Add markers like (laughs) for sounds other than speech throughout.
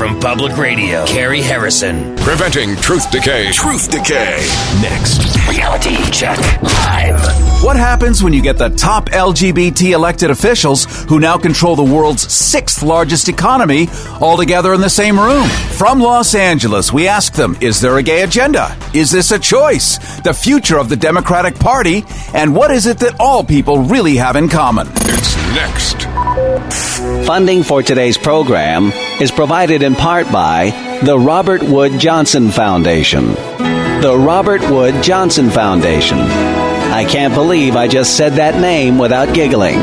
from Public Radio, Carrie Harrison. Preventing truth decay. Truth decay. Next, Reality Check Live. What happens when you get the top LGBT elected officials who now control the world's sixth largest economy all together in the same room? From Los Angeles, we ask them Is there a gay agenda? Is this a choice? The future of the Democratic Party? And what is it that all people really have in common? It's next. Funding for today's program is provided in part by the Robert Wood Johnson Foundation. The Robert Wood Johnson Foundation. I can't believe I just said that name without giggling.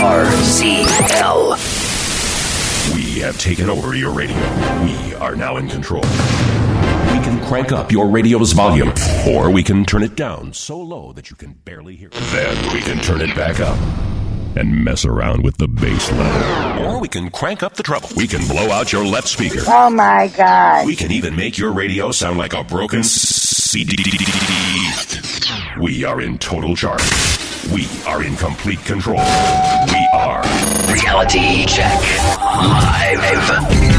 RCL. We have taken over your radio. We are now in control. We can crank up your radio's volume, or we can turn it down so low that you can barely hear it. Then we can turn it back up and mess around with the bass level. Or we can crank up the treble. We can blow out your left speaker. Oh my god. We can even make your radio sound like a broken CD. We are in total charge. We are in complete control. We are Reality Check Live.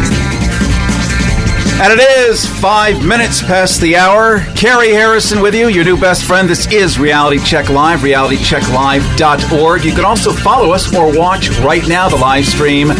And it is five minutes past the hour. Carrie Harrison with you, your new best friend. This is Reality Check Live, realitychecklive.org. You can also follow us or watch right now the live stream.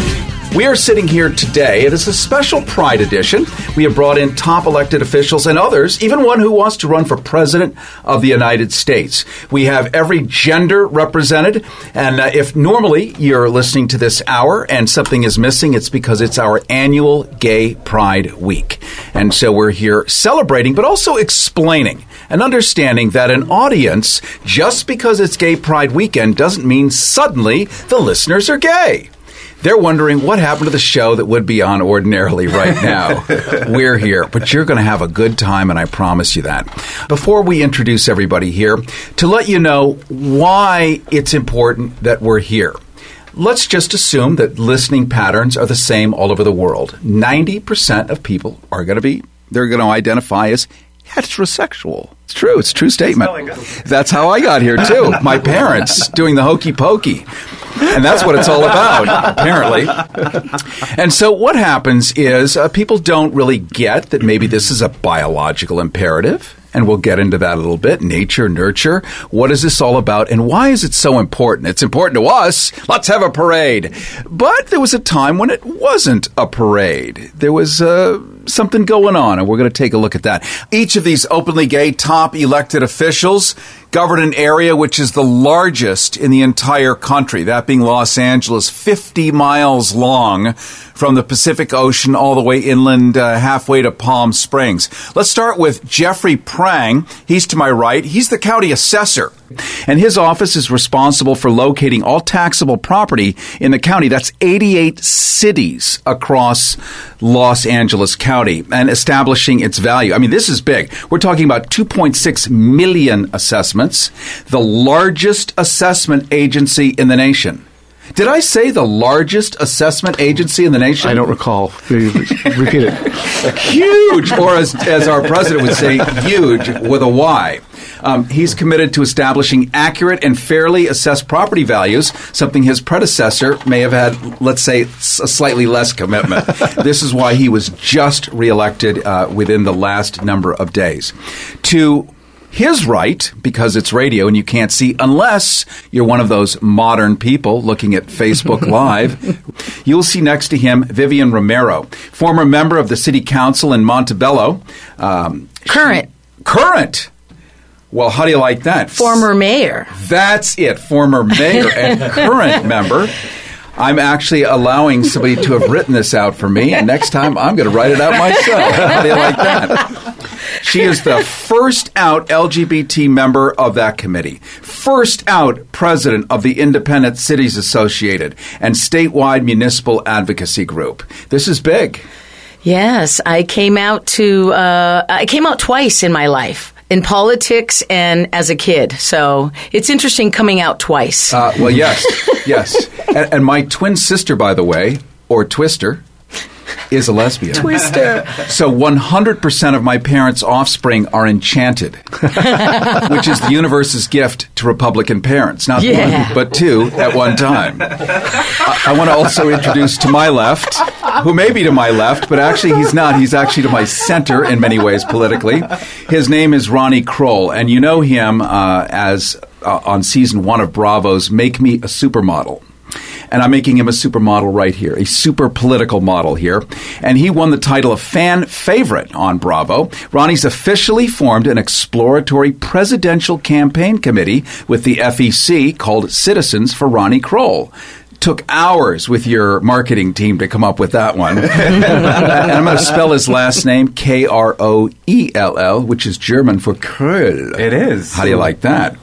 We are sitting here today. It is a special Pride edition. We have brought in top elected officials and others, even one who wants to run for president of the United States. We have every gender represented. And uh, if normally you're listening to this hour and something is missing, it's because it's our annual Gay Pride Week. And so we're here celebrating, but also explaining and understanding that an audience, just because it's Gay Pride Weekend, doesn't mean suddenly the listeners are gay. They're wondering what happened to the show that would be on ordinarily right now. (laughs) We're here, but you're going to have a good time, and I promise you that. Before we introduce everybody here, to let you know why it's important that we're here. Let's just assume that listening patterns are the same all over the world. 90% of people are going to be, they're going to identify as heterosexual. It's true. It's a true statement. That's how I got here too. My parents doing the hokey pokey. And that's what it's all about, apparently. And so what happens is uh, people don't really get that maybe this is a biological imperative. And we'll get into that a little bit. Nature, nurture. What is this all about? And why is it so important? It's important to us. Let's have a parade. But there was a time when it wasn't a parade. There was uh, something going on, and we're going to take a look at that. Each of these openly gay top elected officials govern an area which is the largest in the entire country, that being Los Angeles, 50 miles long from the Pacific Ocean all the way inland, uh, halfway to Palm Springs. Let's start with Jeffrey Prang. He's to my right. He's the county assessor. And his office is responsible for locating all taxable property in the county. That's 88 cities across Los Angeles County and establishing its value. I mean, this is big. We're talking about 2.6 million assessments, the largest assessment agency in the nation. Did I say the largest assessment agency in the nation? I don't recall. Repeat it. (laughs) huge, or as, as our president would say, huge with a Y. Um, he's committed to establishing accurate and fairly assessed property values, something his predecessor may have had, let's say, a slightly less commitment. this is why he was just reelected uh, within the last number of days. To his right, because it's radio and you can't see unless you're one of those modern people looking at Facebook (laughs) Live. You'll see next to him Vivian Romero, former member of the City Council in Montebello. Um, Current. current. Well, how do you like that? Former mayor. That's it. Former mayor and (laughs) current member. I'm actually allowing somebody to have written this out for me, and next time I'm going to write it out myself. How do you like that? She is the first out LGBT member of that committee, first out president of the Independent Cities Association and statewide municipal advocacy group. This is big. Yes, I came out to. Uh, I came out twice in my life. In politics and as a kid, so it's interesting coming out twice. Uh, well, yes, yes. And, and my twin sister, by the way, or Twister, is a lesbian. (laughs) Twister. So 100% of my parents' offspring are enchanted, (laughs) which is the universe's gift to Republican parents. Not Yeah. one, but two at one time. I, I want to also introduce to my left, who may be to my left, but actually he's not. He's actually to my center in many ways politically. His name is Ronnie Kroell, and you know him uh, as uh, on season one of Bravo's Make Me a Supermodel and I'm making him a supermodel right here, a super political model here. And he won the title of fan favorite on Bravo. Ronnie's officially formed an exploratory presidential campaign committee with the FEC called Citizens for Ronnie Kroell. Took hours with your marketing team to come up with that one. (laughs) and I'm going to spell his last name K R O E L L, which is German for Kröll. It is. How do you like that?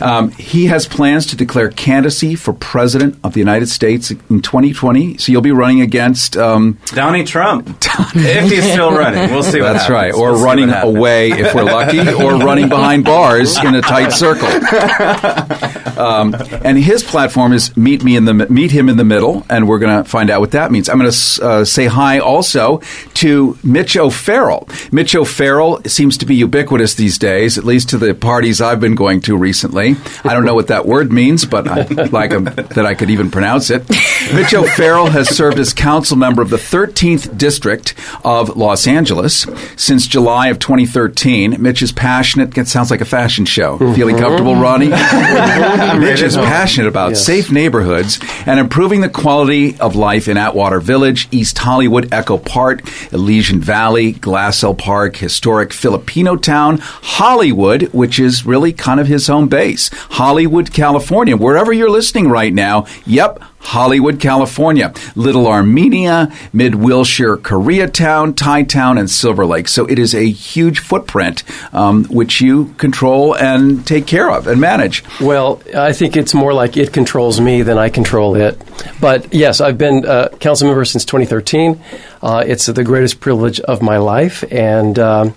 Um, he has plans to declare candidacy for president of the United States in 2020. So you'll be running against. Um, Donnie Trump. (laughs) if he's still running. We'll see what that's happens. right. Or We'll running away if we're lucky, or running behind bars in a tight circle. (laughs) Um, and his platform is meet me in the meet him in the middle, and we're going to find out what that means. I'm going to uh, say hi also to Mitch O'Farrell. Mitch O'Farrell seems to be ubiquitous these days, at least to the parties I've been going to recently. I don't know what that word means, but I like um, that I could even pronounce it. Mitch O'Farrell has served as council member of the 13th district of Los Angeles since July of 2013. Mitch is passionate. It sounds like a fashion show. Feeling comfortable, Ronnie? (laughs) Mitch is passionate about safe neighborhoods and improving the quality of life in Atwater Village, East Hollywood, Echo Park, Elysian Valley, Glassell Park, historic Filipino town, Hollywood, which is really kind of his home base. Hollywood, California. Wherever you're listening right now, yep, Hollywood, California, Little Armenia, Mid Wilshire, Koreatown, Thai Town, and Silver Lake. So it is a huge footprint um, which you control and take care of and manage. Well, I think it's more like it controls me than I control it. But yes, I've been uh, council member since 2013. Uh, it's the greatest privilege of my life, and um,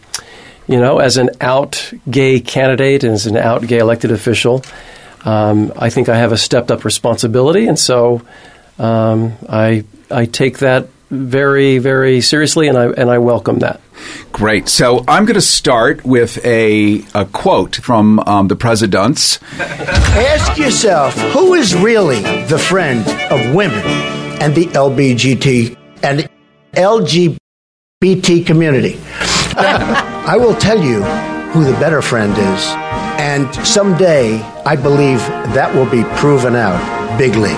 you know, as an out gay candidate and as an out gay elected official, um, I think I have a stepped up responsibility, and so um, I I take that very very seriously, and I and I welcome that. Great. So I'm going to start with a, a quote from um, the presidents. Ask yourself who is really the friend of women and the LBGT and LGBT community. (laughs) I will tell you who the better friend is, and someday I believe that will be proven out bigly.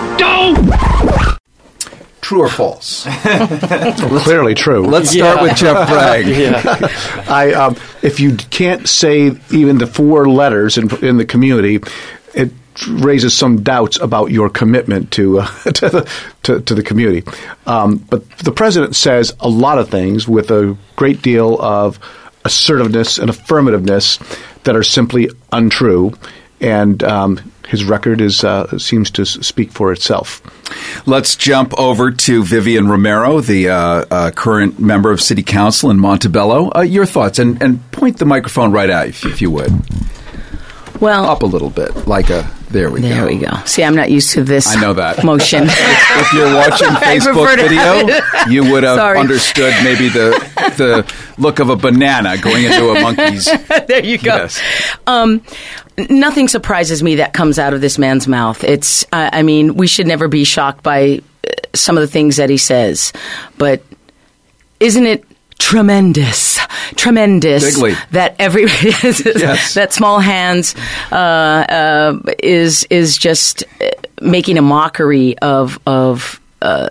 True or false? (laughs) Clearly true. Let's start with Jeff Prang. (laughs) I, um, if you can't say even the four letters in, in the community, it raises some doubts about your commitment to uh, (laughs) to, the, to, to the community. Um, but the president says a lot of things with a great deal of assertiveness and affirmativeness that are simply untrue, and um, his record is uh, seems to speak for itself. Let's jump over to Vivian Romero, the uh, uh, current member of City Council in Montebello. Uh, your thoughts, and, and point the microphone right at, if, if you would. Well, Up a little bit, like a. There we there go. we go. See, I'm not used to this. I know that. (laughs) motion. (laughs) if you're watching (laughs) Facebook prefer to have video, you would have Sorry. understood maybe the the look of a banana going into a monkey's. there you go. Yes. Um, nothing surprises me that comes out of this man's mouth. It's, uh, I mean, we should never be shocked by uh, some of the things that he says, but isn't it tremendous, tremendous Bigly. that every (laughs) Yes. that small hands uh, uh, is is just uh, making a mockery of of uh,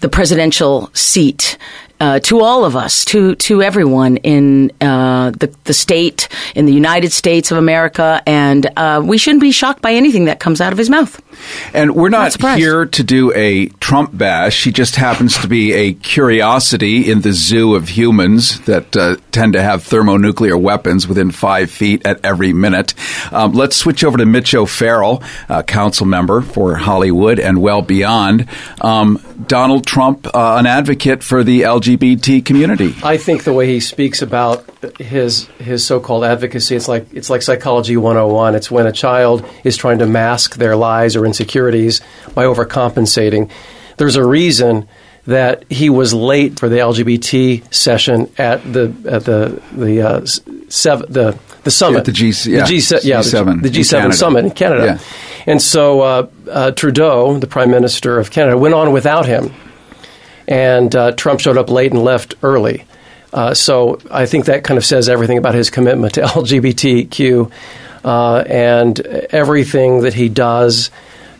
the presidential seat. Uh, to all of us, to to everyone in uh, the the state, in the United States of America, and uh, we shouldn't be shocked by anything that comes out of his mouth. And we're not surprised. here to do a Trump bash. She just happens to be a curiosity in the zoo of humans that uh, tend to have thermonuclear weapons within five feet at every minute. Um, let's switch over to Mitch O'Farrell, uh, council member for Hollywood and well beyond. Um, Donald Trump, uh, an advocate for the LGBT community. I think the way he speaks about his his so-called advocacy, it's like it's like psychology 101. It's when a child is trying to mask their lies or insecurities by overcompensating. There's a reason that he was late for the LGBT session at the at the the uh, seven, the the summit At the G- yeah, the G7 yeah, G7 the, in G7 Canada. summit in Canada Yeah. And so uh, uh, Trudeau the prime minister of Canada went on without him and uh, Trump showed up late and left early. Uh, so I think that kind of says everything about his commitment to (laughs) LGBTQ uh, and everything that he does.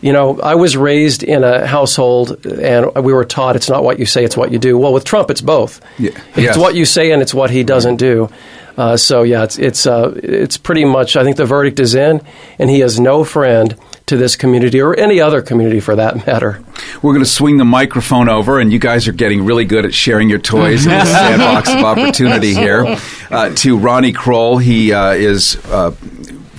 You know, I was raised in a household, and we were taught it's not what you say, it's what you do. Well, with Trump, it's both. Yeah. It's Yes. what you say, and it's what he doesn't do. Uh, so yeah, it's it's uh, it's pretty much. I think the verdict is in, and he is no friend to this community or any other community for that matter. We're going to swing the microphone over, and you guys are getting really good at sharing your toys in the (laughs) sandbox of opportunity here. (laughs) Uh, to Ronnie Kroell, he uh, is. Uh,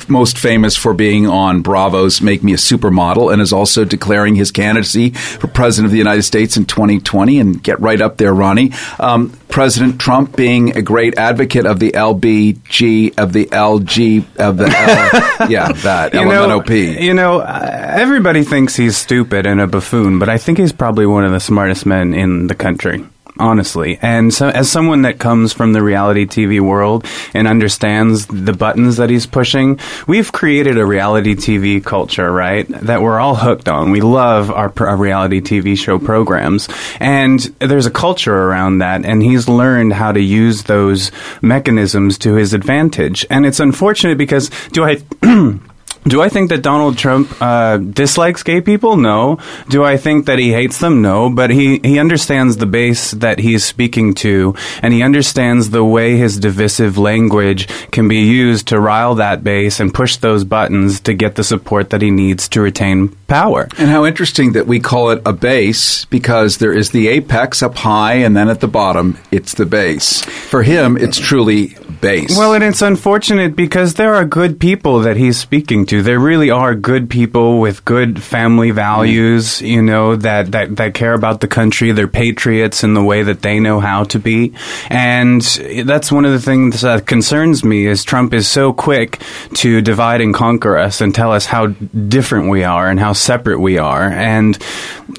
most famous for being on Bravo's Make Me a Supermodel and is also declaring his candidacy for President of the United States in 2020. And get right up there, Ronnie. Um, President Trump being a great advocate of the LBG, of the LG, of the L, (laughs) yeah, that, You know, LMNOP. you know, uh, everybody thinks he's stupid and a buffoon, but I think he's probably one of the smartest men in the country. Honestly, and so as someone that comes from the reality TV world and understands the buttons that he's pushing, we've created a reality TV culture, right? That we're all hooked on. We love our, our reality TV show programs, and there's a culture around that. And he's learned how to use those mechanisms to his advantage. And it's unfortunate because do I? (clears throat) Do I think that Donald Trump uh, dislikes gay people? No. Do I think that he hates them? No. But he, he understands the base that he is speaking to, and he understands the way his divisive language can be used to rile that base and push those buttons to get the support that he needs to retain power. And how interesting that we call it a base because there is the apex up high and then at the bottom it's the base. For him, it's truly base. Well, and it's unfortunate because there are good people that he's speaking to. There really are good people with good family values, mm. you know, that, that, that care about the country. They're patriots in the way that they know how to be. And that's one of the things that concerns me is Trump is so quick to divide and conquer us and tell us how different we are and how separate we are. And,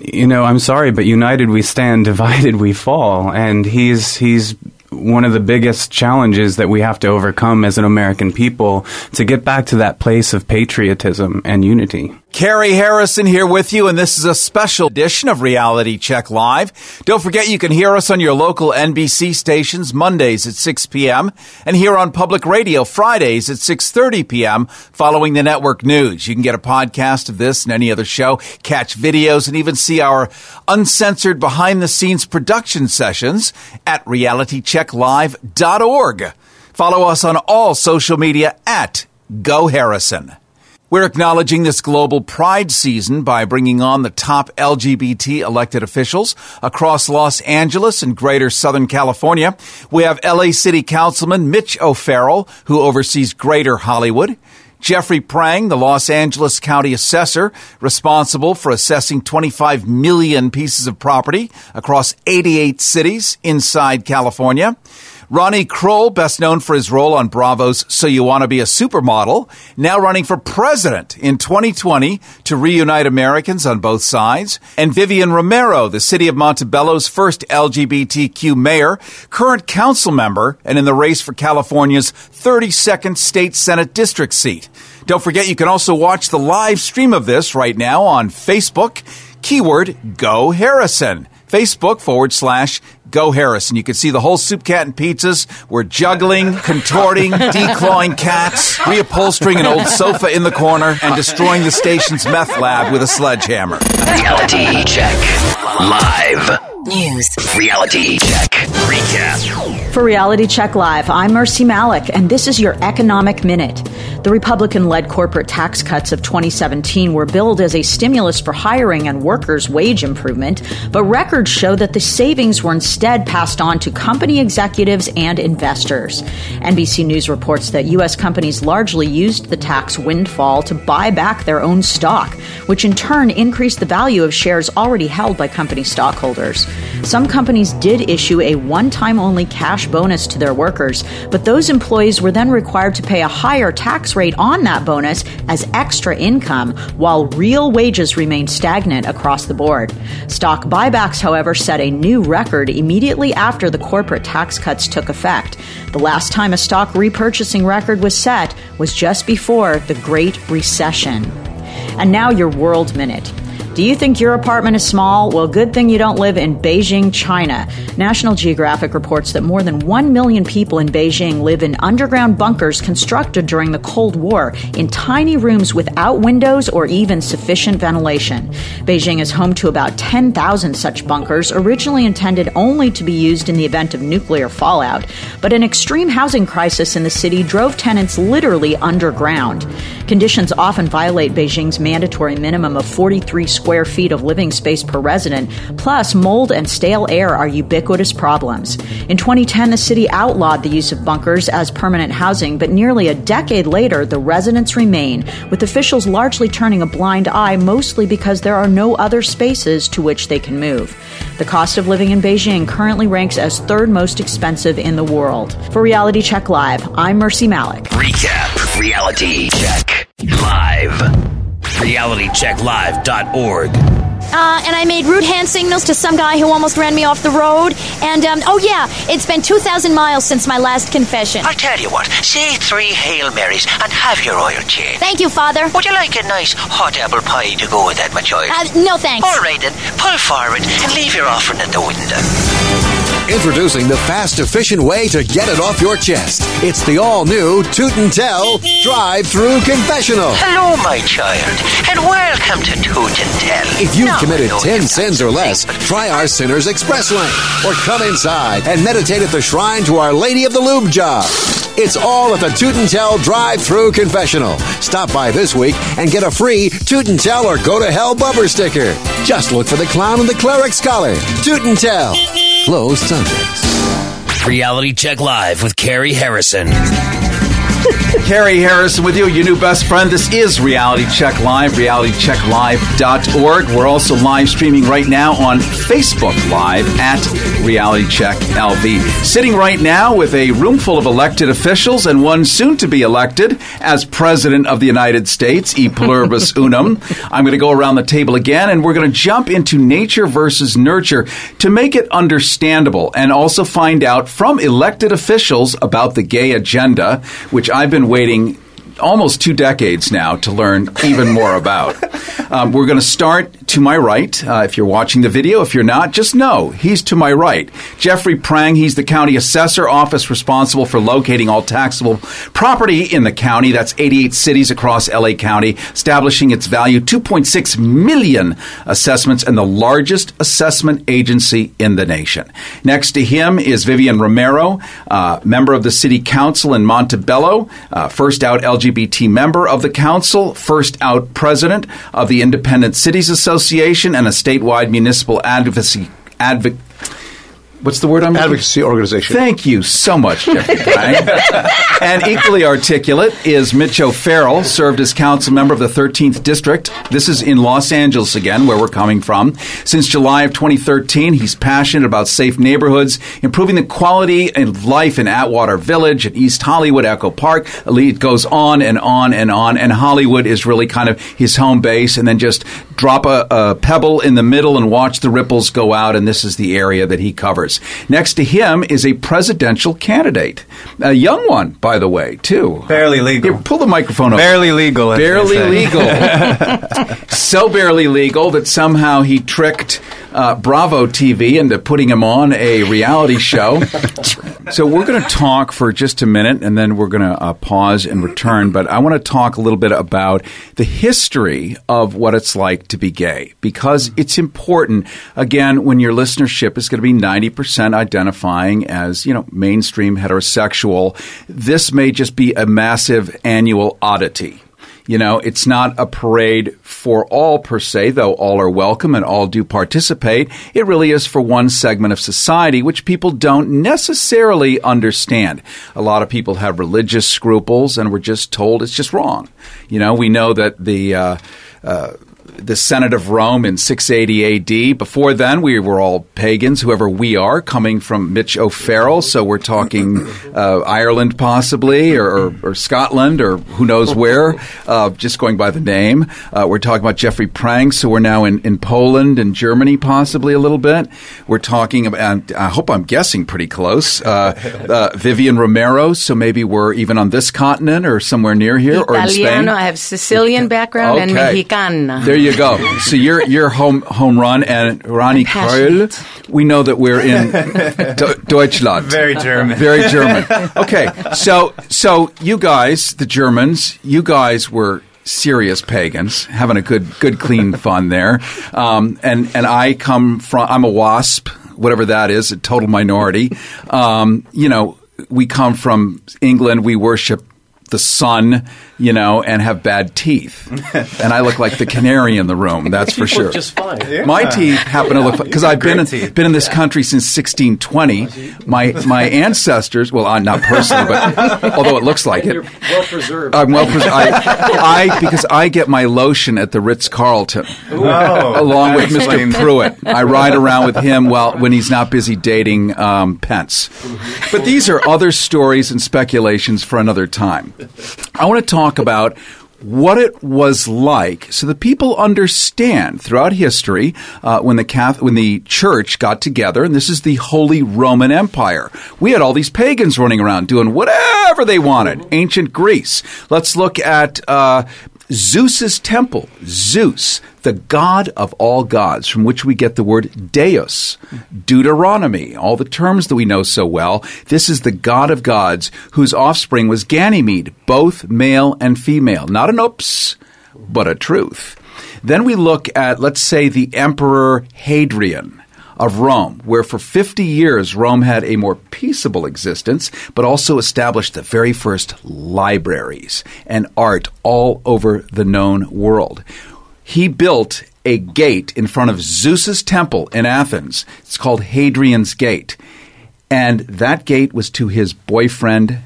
you know, I'm sorry, but united we stand, (laughs) divided we fall. And he's, he's, one of the biggest challenges that we have to overcome as an American people to get back to that place of patriotism and unity. Carrie Harrison here with you, and this is a special edition of Reality Check Live. Don't forget you can hear us on your local NBC stations Mondays at 6 p.m. and here on public radio Fridays at 6.30 p.m. following the network news. You can get a podcast of this and any other show, catch videos, and even see our uncensored behind-the-scenes production sessions at realitychecklive.org. Follow us on all social media at Go Harrison. We're acknowledging this global pride season by bringing on the top LGBT elected officials across Los Angeles and greater Southern California. We have LA City Councilman Mitch O'Farrell, who oversees greater Hollywood. Jeffrey Prang, the Los Angeles County Assessor, responsible for assessing 25 million pieces of property across 88 cities inside California. Ronnie Kroell, best known for his role on Bravo's So You Want to Be a Supermodel, now running for president in 2020 to reunite Americans on both sides. And Vivian Romero, the city of Montebello's first LGBTQ mayor, current council member, and in the race for California's 32nd state Senate district seat. Don't forget you can also watch the live stream of this right now on Facebook. Keyword Go Harrison. Facebook forward slash Go Harrison. You can see the whole soup cat and pizzas. We're juggling, (laughs) contorting, declawing cats, reupholstering an old sofa in the corner, and destroying the station's meth lab with a sledgehammer. Reality check. Live. News. Reality check. Recap. For Reality Check Live, I'm Mercy Malik, and this is your Economic Minute. The Republican led corporate tax cuts of 2017 were billed as a stimulus for hiring and workers' wage improvement, but records show that the savings were instead passed on to company executives and investors. NBC News reports that U.S. companies largely used the tax windfall to buy back their own stock, which in turn increased the value of shares already held by company stockholders. Some companies did issue a one time only cash bonus to their workers, but those employees were then required to pay a higher tax rate on that bonus as extra income, while real wages remained stagnant across the board. Stock buybacks, however, set a new record immediately after the corporate tax cuts took effect. The last time a stock repurchasing record was set was just before the Great Recession. And now your World Minute. Do you think your apartment is small? Well, good thing you don't live in Beijing, China. National Geographic reports that more than 1 million people in Beijing live in underground bunkers constructed during the Cold War in tiny rooms without windows or even sufficient ventilation. Beijing is home to about 10,000 such bunkers, originally intended only to be used in the event of nuclear fallout. But an extreme housing crisis in the city drove tenants literally underground. Conditions often violate Beijing's mandatory minimum of 43 square feet of living space per resident, plus mold and stale air are ubiquitous problems. In 2010, the city outlawed the use of bunkers as permanent housing, but nearly a decade later, the residents remain, with officials largely turning a blind eye mostly because there are no other spaces to which they can move. The cost of living in Beijing currently ranks as third most expensive in the world. For Reality Check Live, I'm Mercy Malik. Recap Reality Check Live. RealityCheckLive.org. Uh, and I made rude hand signals to some guy who almost ran me off the road. And, um, oh yeah, it's been 2,000 miles since my last confession. I tell you what, say three Hail Marys and have your oil change. Thank you, Father. Would you like a nice hot apple pie to go with that, my child? Uh, no thanks. All right then, pull forward and leave your offering at the window. Introducing the fast, efficient way to get it off your chest. It's the all new Toot and Tell Drive Through Confessional. Hello, my child, and welcome to Toot and Tell. If you've committed 10 you've sins or less, try our Sinner's Express Lane. Or come inside and meditate at the shrine to Our Lady of the Lube Job. It's all at the Toot and Tell Drive Through Confessional. Stop by this week and get a free Toot and Tell or Go to Hell bumper sticker. Just look for the clown and the cleric's collar. Toot and Tell. Closed Sundays. Reality Check Live with Carrie Harrison. Carrie Harrison with you, your new best friend. This is Reality Check Live, realitychecklive.org. We're also live streaming right now on Facebook Live at Reality Check LV. Sitting right now with a room full of elected officials and one soon to be elected as President of the United States, e pluribus (laughs) unum. I'm going to go around the table again and we're going to jump into nature versus nurture to make it understandable and also find out from elected officials about the gay agenda, which I've been waiting almost two decades now to learn even more about. (laughs) Um, we're going to start to my right. Uh, if you're watching the video, if you're not, just know he's to my right. Jeffrey Prang, he's the county assessor office responsible for locating all taxable property in the county. That's 88 cities across LA County, establishing its value 2.6 million assessments and the largest assessment agency in the nation. Next to him is Vivian Romero, uh, member of the city council in Montebello, uh, first out LGBT member of the council, first out president of the Independent Cities Association, and a statewide municipal advocacy advocate. What's the word I'm looking Advocacy organization. Thank you so much, Jeffrey (laughs) and equally articulate is Mitch O'Farrell, served as council member of the 13th District. This is in Los Angeles again, where we're coming from. Since July of 2013, he's passionate about safe neighborhoods, improving the quality of life in Atwater Village, and East Hollywood, Echo Park. It goes on and on and on. And Hollywood is really kind of his home base. And then just drop a, a pebble in the middle and watch the ripples go out. And this is the area that he covers. Next to him is a presidential candidate, a young one, by the way, too. Barely legal. Here, pull the microphone over. Barely legal. Barely legal. (laughs) so barely legal that somehow he tricked uh, Bravo TV into putting him on a reality show. (laughs) so we're going to talk for just a minute, and then we're going to uh, pause and return. But I want to talk a little bit about the history of what it's like to be gay, because it's important. Again, when your listenership is going to be ninety percent identifying as you know mainstream heterosexual, this may just be a massive annual oddity. You know, it's not a parade for all per se, though all are welcome and all do participate. It really is for one segment of society, which people don't necessarily understand. A lot of people have religious scruples and we're just told it's just wrong. You know, we know that the, uh, uh, the Senate of Rome in 680 AD. Before then, we were all pagans, whoever we are, coming from Mitch O'Farrell. So we're talking uh, Ireland, possibly, or, or, or, Scotland, or who knows where, uh, just going by the name. Uh, we're talking about Jeffrey Prang, so we're now in, in Poland and Germany, possibly a little bit. We're talking about, I hope I'm guessing pretty close, uh, uh, Vivian Romero, so maybe we're even on this continent or somewhere near here, or in Spain. I have Sicilian background and Okay. Mexicana. There you go. So you're you're home home run, and Ronnie Kroell. We know that we're in (laughs) Do- Deutschland. Very German. Very German. (laughs) Okay, so so you guys, the Germans, you guys were serious pagans, having a good good clean (laughs) fun there. Um, and and I come from I'm a wasp, whatever that is, a total minority. Um, you know, we come from England. We worship the sun, you know, and have bad teeth. (laughs) and I look like the canary in the room, that's for sure. just fine. My teeth happen to look because I've been in, been in this country since 1620. My my ancestors, well, uh, not personally, but (laughs) although it looks like it, well preserved. I'm well preserved. I, (laughs) I because I get my lotion at the Ritz Carlton, Oh, along with Mr. explains- Pruitt. I ride around with him while when he's not busy dating um, Pence. But these are other stories and speculations for another time. I want to talk about what it was like. So that people understand throughout history uh, when the Catholic, when the church got together and this is the Holy Roman Empire. We had all these pagans running around doing whatever they wanted. Ancient Greece. Let's look at uh, Zeus's temple Zeus the god of all gods from which we get the word Deus Deuteronomy all the terms that we know so well. This is the god of gods whose offspring was Ganymede both male and female. Not an oops but a truth. Then we look at let's say the emperor Hadrian of Rome, where for 50 years Rome had a more peaceable existence, but also established the very first libraries and art all over the known world. He built a gate in front of Zeus's temple in Athens. It's called Hadrian's Gate. And that gate was to his boyfriend,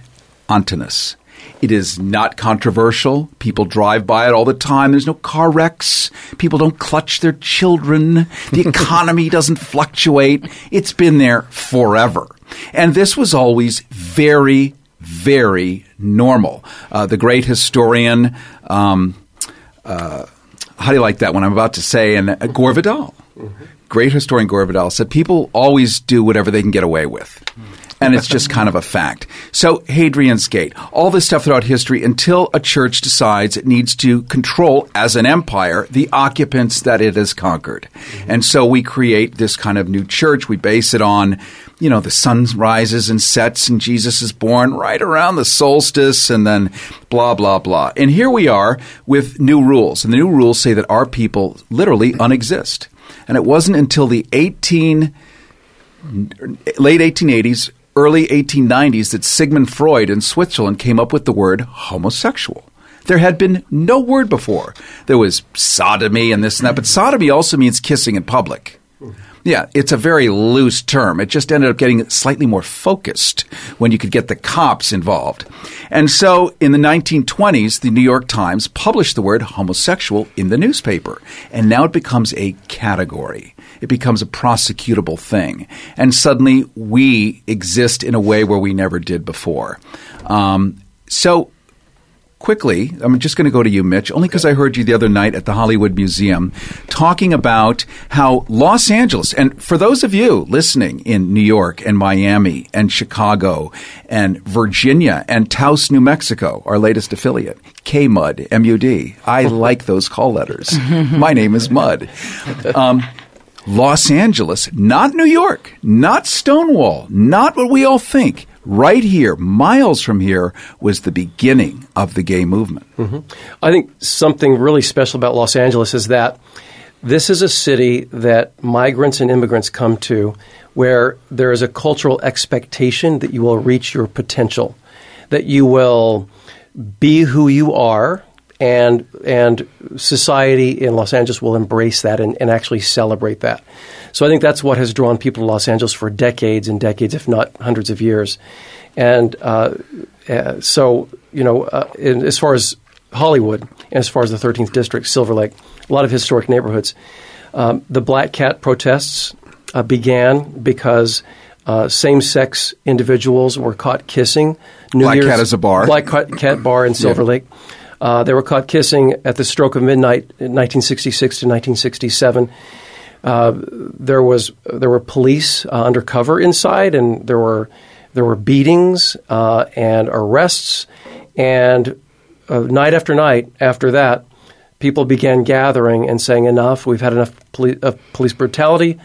Antinous. It is not controversial. People drive by it all the time. There's no car wrecks. People don't clutch their children. The (laughs) economy doesn't fluctuate. It's been there forever. And this was always very, very normal. Uh, the great historian, um, uh, how do you like that one I'm about to say? And uh, Gore Vidal, great historian Gore Vidal said people always do whatever they can get away with. And it's just kind of a fact. So, Hadrian's Gate, all this stuff throughout history until a church decides it needs to control, as an empire, the occupants that it has conquered. Mm-hmm. And so we create this kind of new church. We base it on, you know, the sun rises and sets and Jesus is born right around the solstice and then blah, blah, blah. And here we are with new rules. And the new rules say that our people literally unexist. And it wasn't until the 18 late 1880s, early 1890s that Sigmund Freud in Switzerland came up with the word homosexual. There had been no word before. There was sodomy and this and that, but sodomy also means kissing in public. Yeah, it's a very loose term. It just ended up getting slightly more focused when you could get the cops involved. And so in the 1920s, the New York Times published the word homosexual in the newspaper. And now it becomes a category. It becomes a prosecutable thing. And suddenly we exist in a way where we never did before. Um, so quickly, I'm just going to go to you, Mitch, only because I heard you the other night at the Hollywood Museum talking about how Los Angeles, and for those of you listening in New York and Miami and Chicago and Virginia and Taos, New Mexico, our latest affiliate, K KMUD, M-U-D. I like those call letters. (laughs) My name is Mud. Um, Los Angeles, not New York, not Stonewall, not what we all think. Right here, miles from here, was the beginning of the gay movement. hmm I think something really special about Los Angeles is that this is a city that migrants and immigrants come to where there is a cultural expectation that you will reach your potential, that you will be who you are. And and society in Los Angeles will embrace that and, and actually celebrate that. So I think that's what has drawn people to Los Angeles for decades and decades, if not hundreds of years. And uh, uh, so, you know, uh, in, as far as Hollywood, and as far as the 13th District, Silver Lake, a lot of historic neighborhoods. Um, the Black Cat protests uh, began because uh, same-sex individuals were caught kissing. Black Cat is a bar. Black Cat, Cat Bar in Silver Yeah. Lake. Uh, they were caught kissing at the stroke of midnight in 1966 to 1967. Uh, there was there were police uh, undercover inside, and there were there were beatings uh, and arrests, and uh, night after night after that, people began gathering and saying, "Enough! We've had enough poli- of police brutality."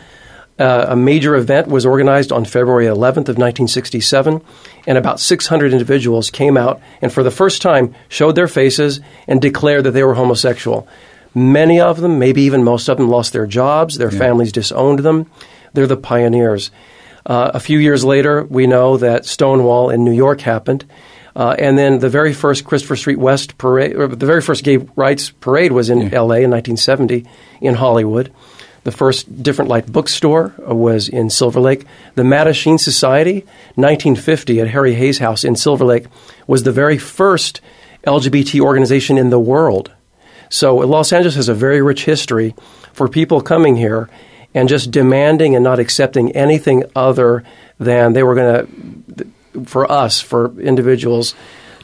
Uh, a major event was organized on February 11th of 1967, and about 600 individuals came out and, for the first time, showed their faces and declared that they were homosexual. Many of them, maybe even most of them, lost their jobs. Their families disowned them. They're the pioneers. Uh, a few years later, we know that Stonewall in New York happened. Uh, and then the very first Christopher Street West parade, or the very first gay rights parade was in L.A. in 1970 in Hollywood. The first Different Light bookstore uh, was in Silver Lake. The Mattachine Society, 1950 at Harry Hay's House in Silver Lake, was the very first LGBT organization in the world. So Los Angeles has a very rich history for people coming here and just demanding and not accepting anything other than they were going to, for us, for individuals,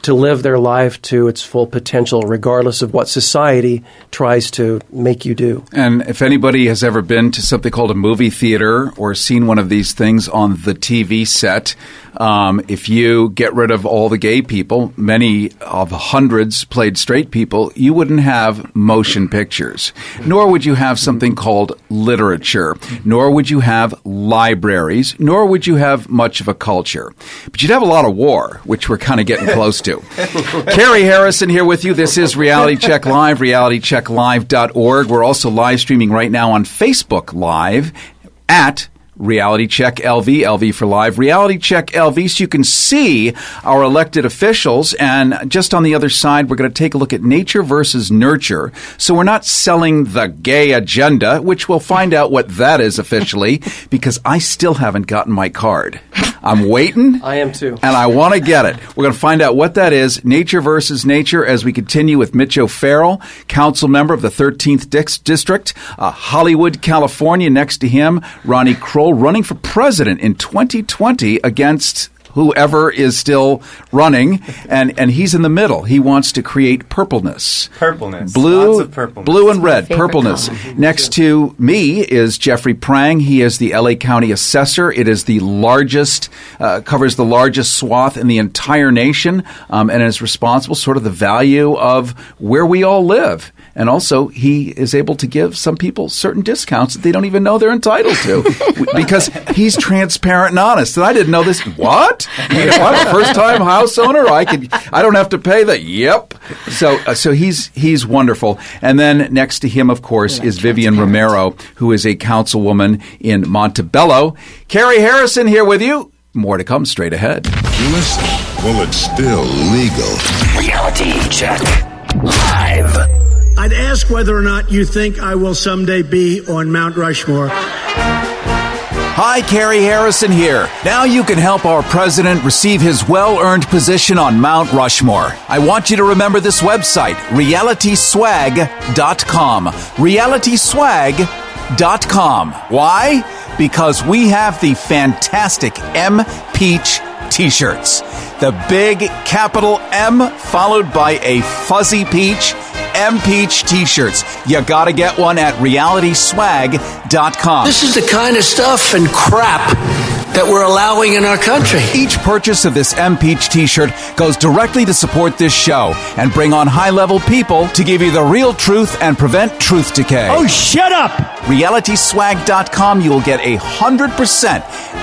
to live their life to its full potential, regardless of what society tries to make you do. And if anybody has ever been to something called a movie theater or seen one of these things on the TV set, um, if you get rid of all the gay people, many of hundreds played straight people, you wouldn't have motion pictures. Nor would you have something called literature. Nor would you have libraries. Nor would you have much of a culture. But you'd have a lot of war, which we're kind of getting close to. Carrie Harrison here with you. This is Reality Check Live, realitychecklive.org. We're also live streaming right now on Facebook Live at Reality Check LV, LV for live, Reality Check LV, so you can see our elected officials. And just on the other side, we're going to take a look at nature versus nurture. So we're not selling the gay agenda, which we'll find out what that is officially, because I still haven't gotten my card. I'm waiting. I am too. And I want to get it. We're going to find out what that is, nature versus nature, as we continue with Mitch O'Farrell, council member of the 13th Dix- District, uh, Hollywood, California. Next to him, Ronnie Kroell, running for president in 2020 against whoever is still running, and, and he's in the middle. He wants to create purpleness. Purpleness. Blue, Lots of purpleness. blue and red, purpleness. color. Next to me is Jeffrey Prang. He is the LA County Assessor. It is the largest, uh, covers the largest swath in the entire nation, um, and is responsible sort of the value of where we all live. And also, he is able to give some people certain discounts that they don't even know they're entitled to (laughs) because he's transparent and honest. And I didn't know this. What? If I'm a first-time house owner, I could. I don't have to pay the. Yep. So, uh, so he's he's wonderful. And then next to him, of course, is Vivian Romero, who is a councilwoman in Montebello. Carrie Harrison here with you. More to come straight ahead. You listen. Well, it's still legal. Reality check. Live. I'd ask whether or not you think I will someday be on Mount Rushmore. Hi, Carrie Harrison here. Now you can help our president receive his well earned position on Mount Rushmore. I want you to remember this website, realityswag.com. Realityswag.com. Why? Because we have the fantastic M Peach t shirts. The big capital M followed by a fuzzy peach. M Peach t shirts. You gotta get one at realityswag.com. This is the kind of stuff and crap that we're allowing in our country. Each purchase of this M Peach t shirt goes directly to support this show and bring on high level people to give you the real truth and prevent truth decay. Oh, shut up! RealitySwag.com, you will get a 100%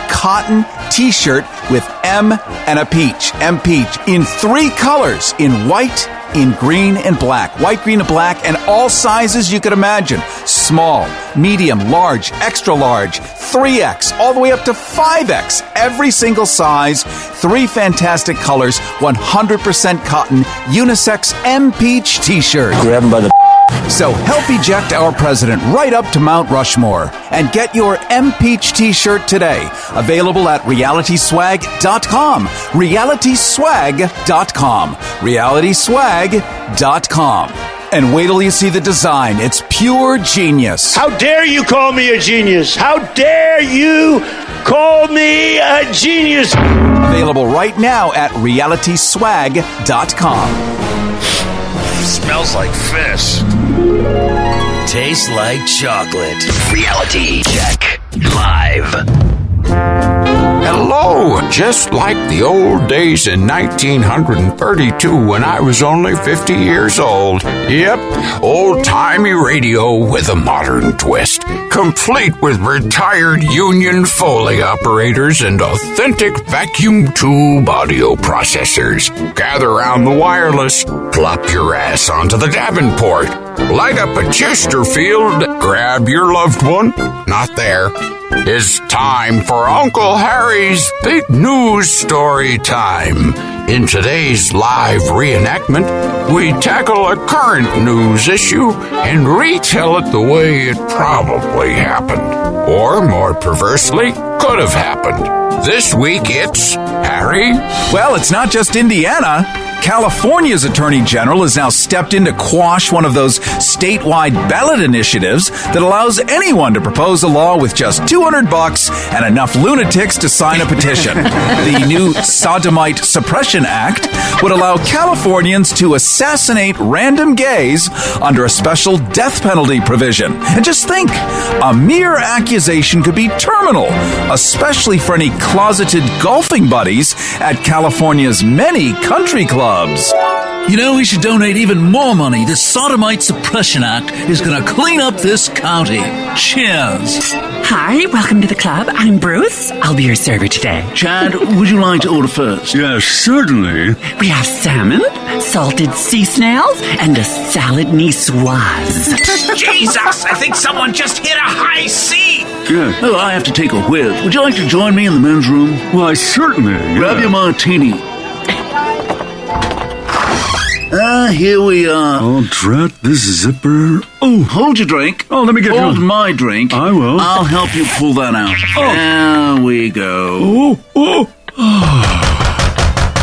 cotton t shirt with M and a peach. M Peach in three colors in white, in green, and black. White, green, and black, and all sizes you could imagine small, medium, large, extra large, 3X, all the way up to 5X. Every single size, three fantastic colors, 100% cotton, unisex M Peach t shirt. Grab him by the So help eject our president right up to Mount Rushmore and get your MPeach t-shirt today. Available at realityswag.com. realityswag.com. realityswag.com. And wait till you see the design. It's pure genius. How dare you call me a genius? How dare you call me a genius? Available right now at realityswag.com. Smells like fish. Tastes like chocolate. Reality check. Live. Hello, just like the old days in 1932 when I was only 50 years old. Yep, old timey radio with a modern twist, complete with retired Union Foley operators and authentic vacuum tube audio processors. Gather around the wireless, plop your ass onto the Davenport, light up a Chesterfield, grab your loved one. Not there. It's time for Uncle Big news story time. In today's live reenactment, we tackle a current news issue and retell it the way it probably happened. Or, more perversely, could have happened. This week it's Harry. Well, it's not just Indiana. California's Attorney General has now stepped in to quash one of those statewide ballot initiatives that allows anyone to propose a law with just 200 bucks and enough lunatics to sign a petition. (laughs) the new Sodomite Suppression Act would allow Californians to assassinate random gays under a special death penalty provision. And just think, a mere accusation could be terminal, especially for any closeted golfing buddies at California's many country clubs. You know, we should donate even more money. The Sodomite Suppression Act is going to clean up this county. Cheers. Hi, welcome to the club. I'm Bruce. I'll be your server today. Chad, would you like to order first? Yes, certainly. We have salmon, salted sea snails, and a salad niçoise. (laughs) Jesus, I think someone just hit a high C. Good. Oh, I have to take a whiz. Would you like to join me in the men's room? Why, certainly. Grab yeah. your martini. Ah, here we are. Oh, drat this zipper. Oh, hold your drink. Oh, let me get Hold you. my drink. I will. I'll help you pull that out. Oh. There we go. Oh, oh.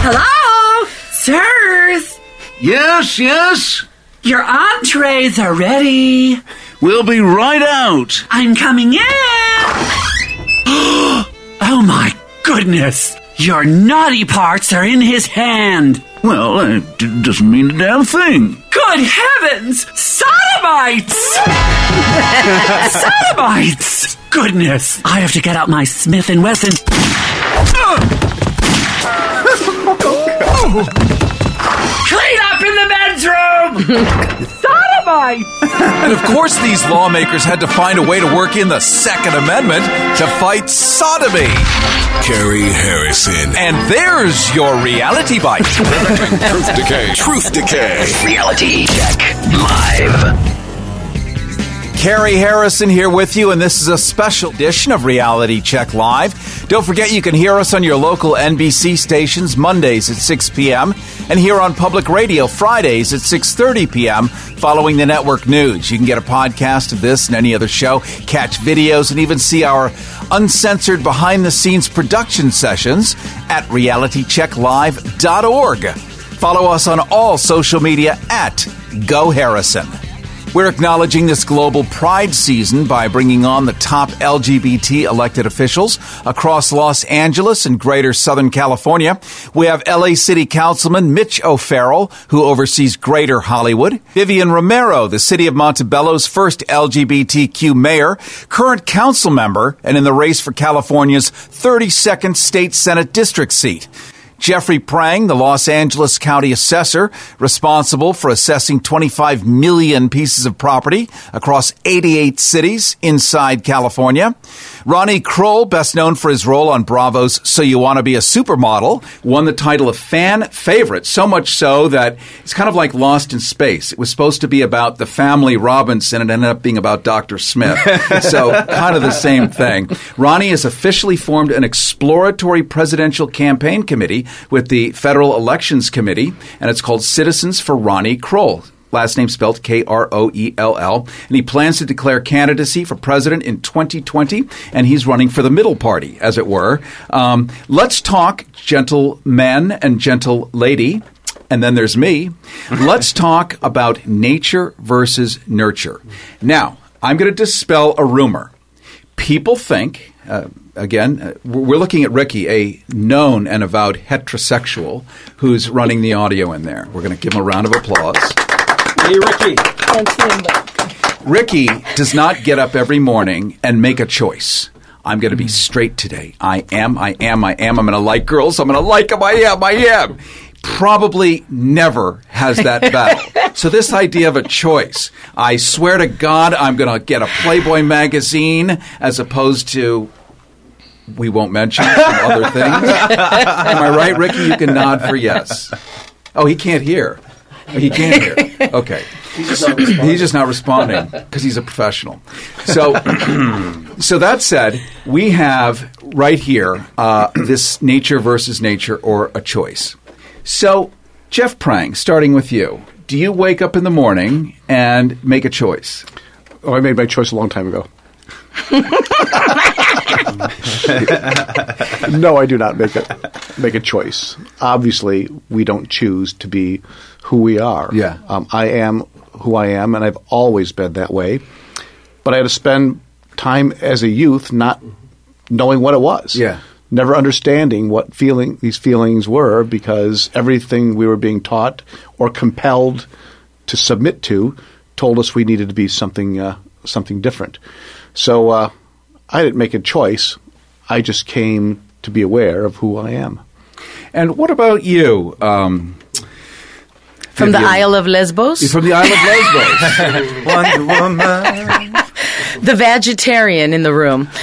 Hello? Sirs? Yes, yes. Your entrees are ready. We'll be right out. I'm coming in. (gasps) oh my goodness. Your naughty parts are in his hand. Well, it d- doesn't mean a damn thing. Good heavens! Sodomites! (laughs) Sodomites! Goodness! I have to get out my Smith and Wesson. Clean up in the bedroom! Sodomites! And of course, these lawmakers had to find a way to work in the Second Amendment to fight sodomy. Carrie Harrison. And there's your reality bite. (laughs) Truth Decay. Truth Decay. Reality check. Live. Carrie Harrison here with you, and this is a special edition of Reality Check Live. Don't forget you can hear us on your local NBC stations Mondays at 6 p.m. and here on public radio Fridays at 6:30 p.m. following the network news. You can get a podcast of this and any other show, catch videos, and even see our uncensored behind-the-scenes production sessions at realitychecklive.org. Follow us on all social media at Go Harrison. We're acknowledging this global pride season by bringing on the top LGBT elected officials across Los Angeles and greater Southern California. We have LA City Councilman Mitch O'Farrell, who oversees greater Hollywood. Vivian Romero, the city of Montebello's first LGBTQ mayor, current council member, and in the race for California's 32nd state Senate district seat. Jeffrey Prang, the Los Angeles County Assessor, responsible for assessing 25 million pieces of property across 88 cities inside California. Ronnie Kroell, best known for his role on Bravo's So You Want to Be a Supermodel, won the title of fan favorite, so much so that it's kind of like Lost in Space. It was supposed to be about the family Robinson and it ended up being about Dr. Smith. (laughs) so kind of the same thing. Ronnie has officially formed an exploratory presidential campaign committee with the Federal Elections Committee, and it's called Citizens for Ronnie Kroell. last name spelled K R O E L L, and he plans to declare candidacy for president in 2020, and he's running for the middle party, as it were. Um, let's talk, gentlemen and gentle lady. And then there's me. Let's (laughs) talk about nature versus nurture. Now, I'm going to dispel a rumor. People think, uh, again, uh, we're looking at Ricky, a known and avowed heterosexual who's running the audio in there. We're going to give him a round of applause. Hey, Ricky. Ricky does not get up every morning and make a choice. I'm going to be straight today. I am, I am, I am. I'm going to like girls. I'm going to like them. I am, I am. Probably never has that (laughs) battle. so this idea of a choice, I swear to God, I'm going to get a Playboy magazine as opposed to we won't mention some other (laughs) things. Am I right, Ricky? You can nod for yes. Oh, he can't hear. He can't hear. Okay. He's just not responding. He's just not responding because he's a professional. So, (clears throat) so that said, we have right here uh, this nature versus nature or a choice. So, Jeff Prang, starting with you, do you wake up in the morning and make a choice? Oh, I made my choice a long time ago. (laughs) (laughs) no, I do not make a make a choice. Obviously, we don't choose to be who we are. Yeah. um, I am who I am, and I've always been that way. But I had to spend time as a youth not knowing what it was. Yeah. Never understanding what feeling these feelings were because everything we were being taught or compelled to submit to told us we needed to be something uh, something different. So uh, I didn't make a choice. I just came to be aware of who I am. And what about you? Um, From the Isle of Lesbos? From the Isle of Lesbos. (laughs) Wonder Woman. The vegetarian in the room. (laughs)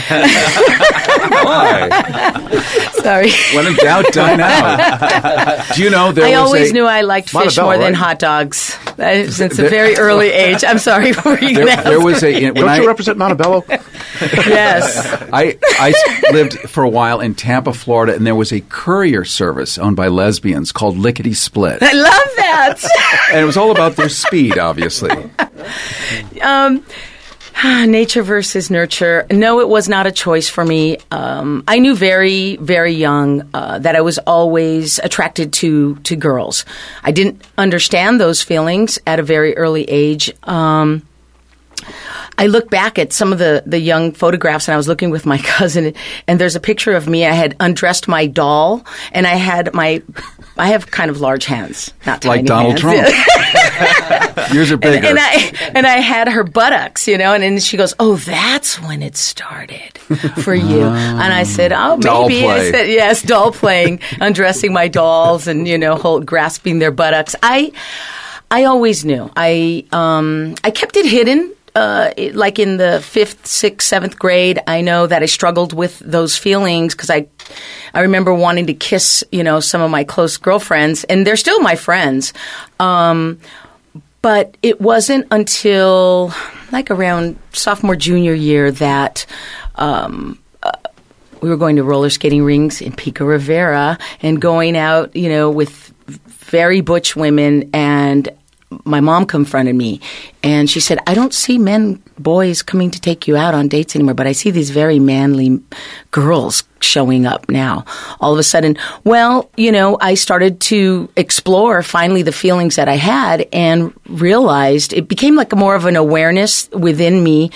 Sorry. when in doubt, dine out. Do you know there I was always a, knew I liked fish Montebello, more than right? hot dogs uh, since a very early (laughs) age. I'm sorry for you. There, there was a (laughs) when Don't I you represent Montebello? yes. I I lived for a while in Tampa, Florida, and there was a courier service owned by lesbians called Lickety Split, I love that. and it was all about their speed, obviously. um, (sighs) nature versus nurture. No, it was not a choice for me. Um, I knew very, very young uh, that I was always attracted to to girls. I didn't understand those feelings at a very early age. Um, I look back at some of the, the young photographs, and I was looking with my (laughs) cousin, and there's a picture of me. I had undressed my doll, and I had my, I have kind of large hands, not Like Donald hands. Trump. (laughs) (laughs) Yours are bigger. And, and I and I had her buttocks, you know, and then she goes, "Oh, that's when it started for you." and I said, "Oh, maybe." I said, "Yes, doll playing, undressing my dolls, and you know, hold, grasping their buttocks." I I always knew. I um I kept it hidden. Uh, it- like in the fifth, sixth, seventh grade, I know that I struggled with those feelings because I, I remember wanting to kiss, you know, some of my close girlfriends, and they're still my friends. Um, but it wasn't until like around sophomore junior year that um, uh, we were going to roller skating rings in Pico Rivera and going out, you know, with very butch women. And my mom confronted me and she said, I don't see men, boys coming to take you out on dates anymore, but I see these very manly girls showing up now. All of a sudden, well, you know, I started to explore finally the feelings that I had and realized it became like more of an awareness within me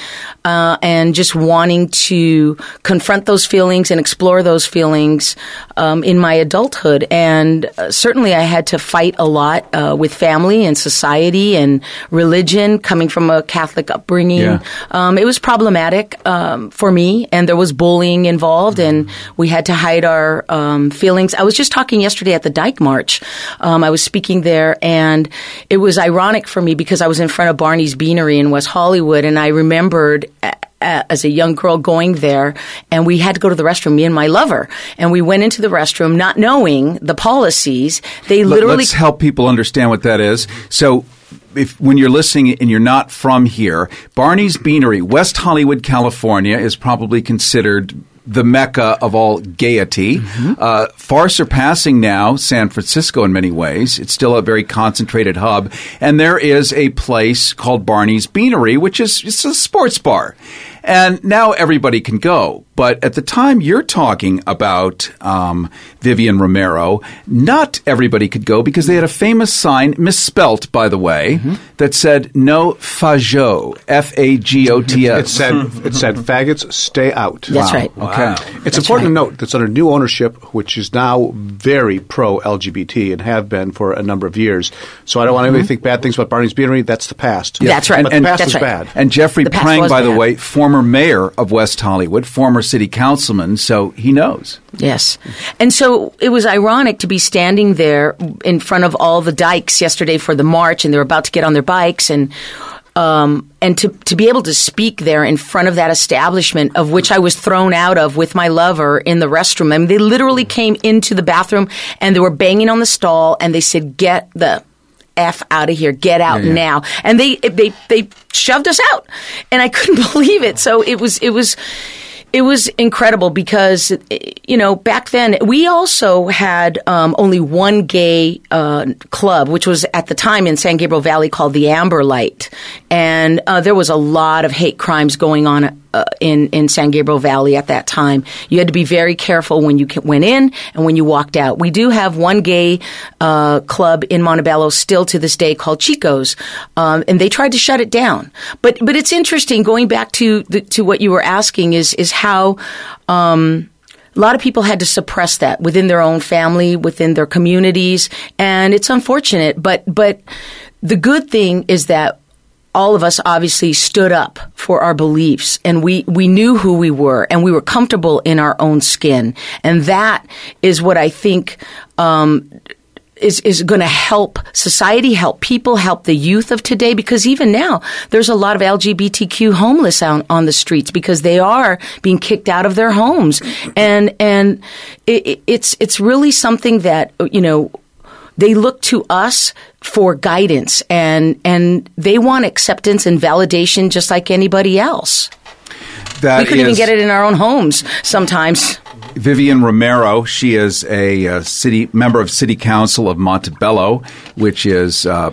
uh, and just wanting to confront those feelings and explore those feelings um, in my adulthood. And uh, certainly I had to fight a lot uh, with family and society and religion coming from a Catholic upbringing. Yeah. Um, it was problematic um, for me, and there was bullying involved, and we had to hide our um, feelings. I was just talking yesterday at the Dyke March. Um, I was speaking there, and it was ironic for me because I was in front of Barney's Beanery in West Hollywood, and I remembered. As a young girl going there, and we had to go to the restroom, me and my lover, and we went into the restroom not knowing the policies. They literally Let's help people understand what that is. So, if when you're listening and you're not from here, Barney's Beanery, West Hollywood, California, is probably considered the mecca of all gaiety, uh, far surpassing now San Francisco in many ways. It's still a very concentrated hub, and there is a place called Barney's Beanery, which is it's a sports bar. And now everybody can go. But at the time you're talking about um, Vivian Romero, not everybody could go because they had a famous sign, misspelt, by the way, that said no fagot, F A G O T S. It said it said faggots stay out. That's right. Okay. It's important to note that's under new ownership, which is now very pro LGBT and have been for a number of years. So I don't want anybody to think bad things about Barney's Beanery. That's the past. That's right. But the And- past That's was right. bad. And Jeffrey Prang, was by the way, former mayor of West Hollywood, former city councilman, so he knows. Yes. And so it was ironic to be standing there in front of all the dykes yesterday for the march, and they were about to get on their bikes and. Um, and to, to be able to speak there in front of that establishment of which I was thrown out of with my lover in the restroom. I mean, they literally came into the bathroom and they were banging on the stall and they said, get the F out of here, get out Yeah, yeah. now. And they, they, they shoved us out and I couldn't (laughs) believe it. So it was, it was, it was incredible because you know back then we also had um, only one gay uh, club, which was at the time in San Gabriel Valley called the Amber Light, and uh, there was a lot of hate crimes going on. Uh, in in San Gabriel Valley at that time, you had to be very careful when you went in and when you walked out. We do have one gay uh, club in Montebello still to this day called Chico's, um, and they tried to shut it down. But but it's interesting going back to the, to what you were asking is is how. How um, a lot of people had to suppress that within their own family, within their communities, and it's unfortunate. But but the good thing is that all of us obviously stood up for our beliefs and we, we knew who we were and we were comfortable in our own skin. And that is what I think, um, is, is going to help society, help people, help the youth of today. Because even now, there's a lot of LGBTQ homeless on, on the streets because they are being kicked out of their homes, and and it, it- it's it's really something that you know they look to us for guidance and and they want acceptance and validation just like anybody else. That we couldn't even get it in our own homes sometimes. Vivian Romero. She is a uh, city member of City Council of Montebello, which is. Uh,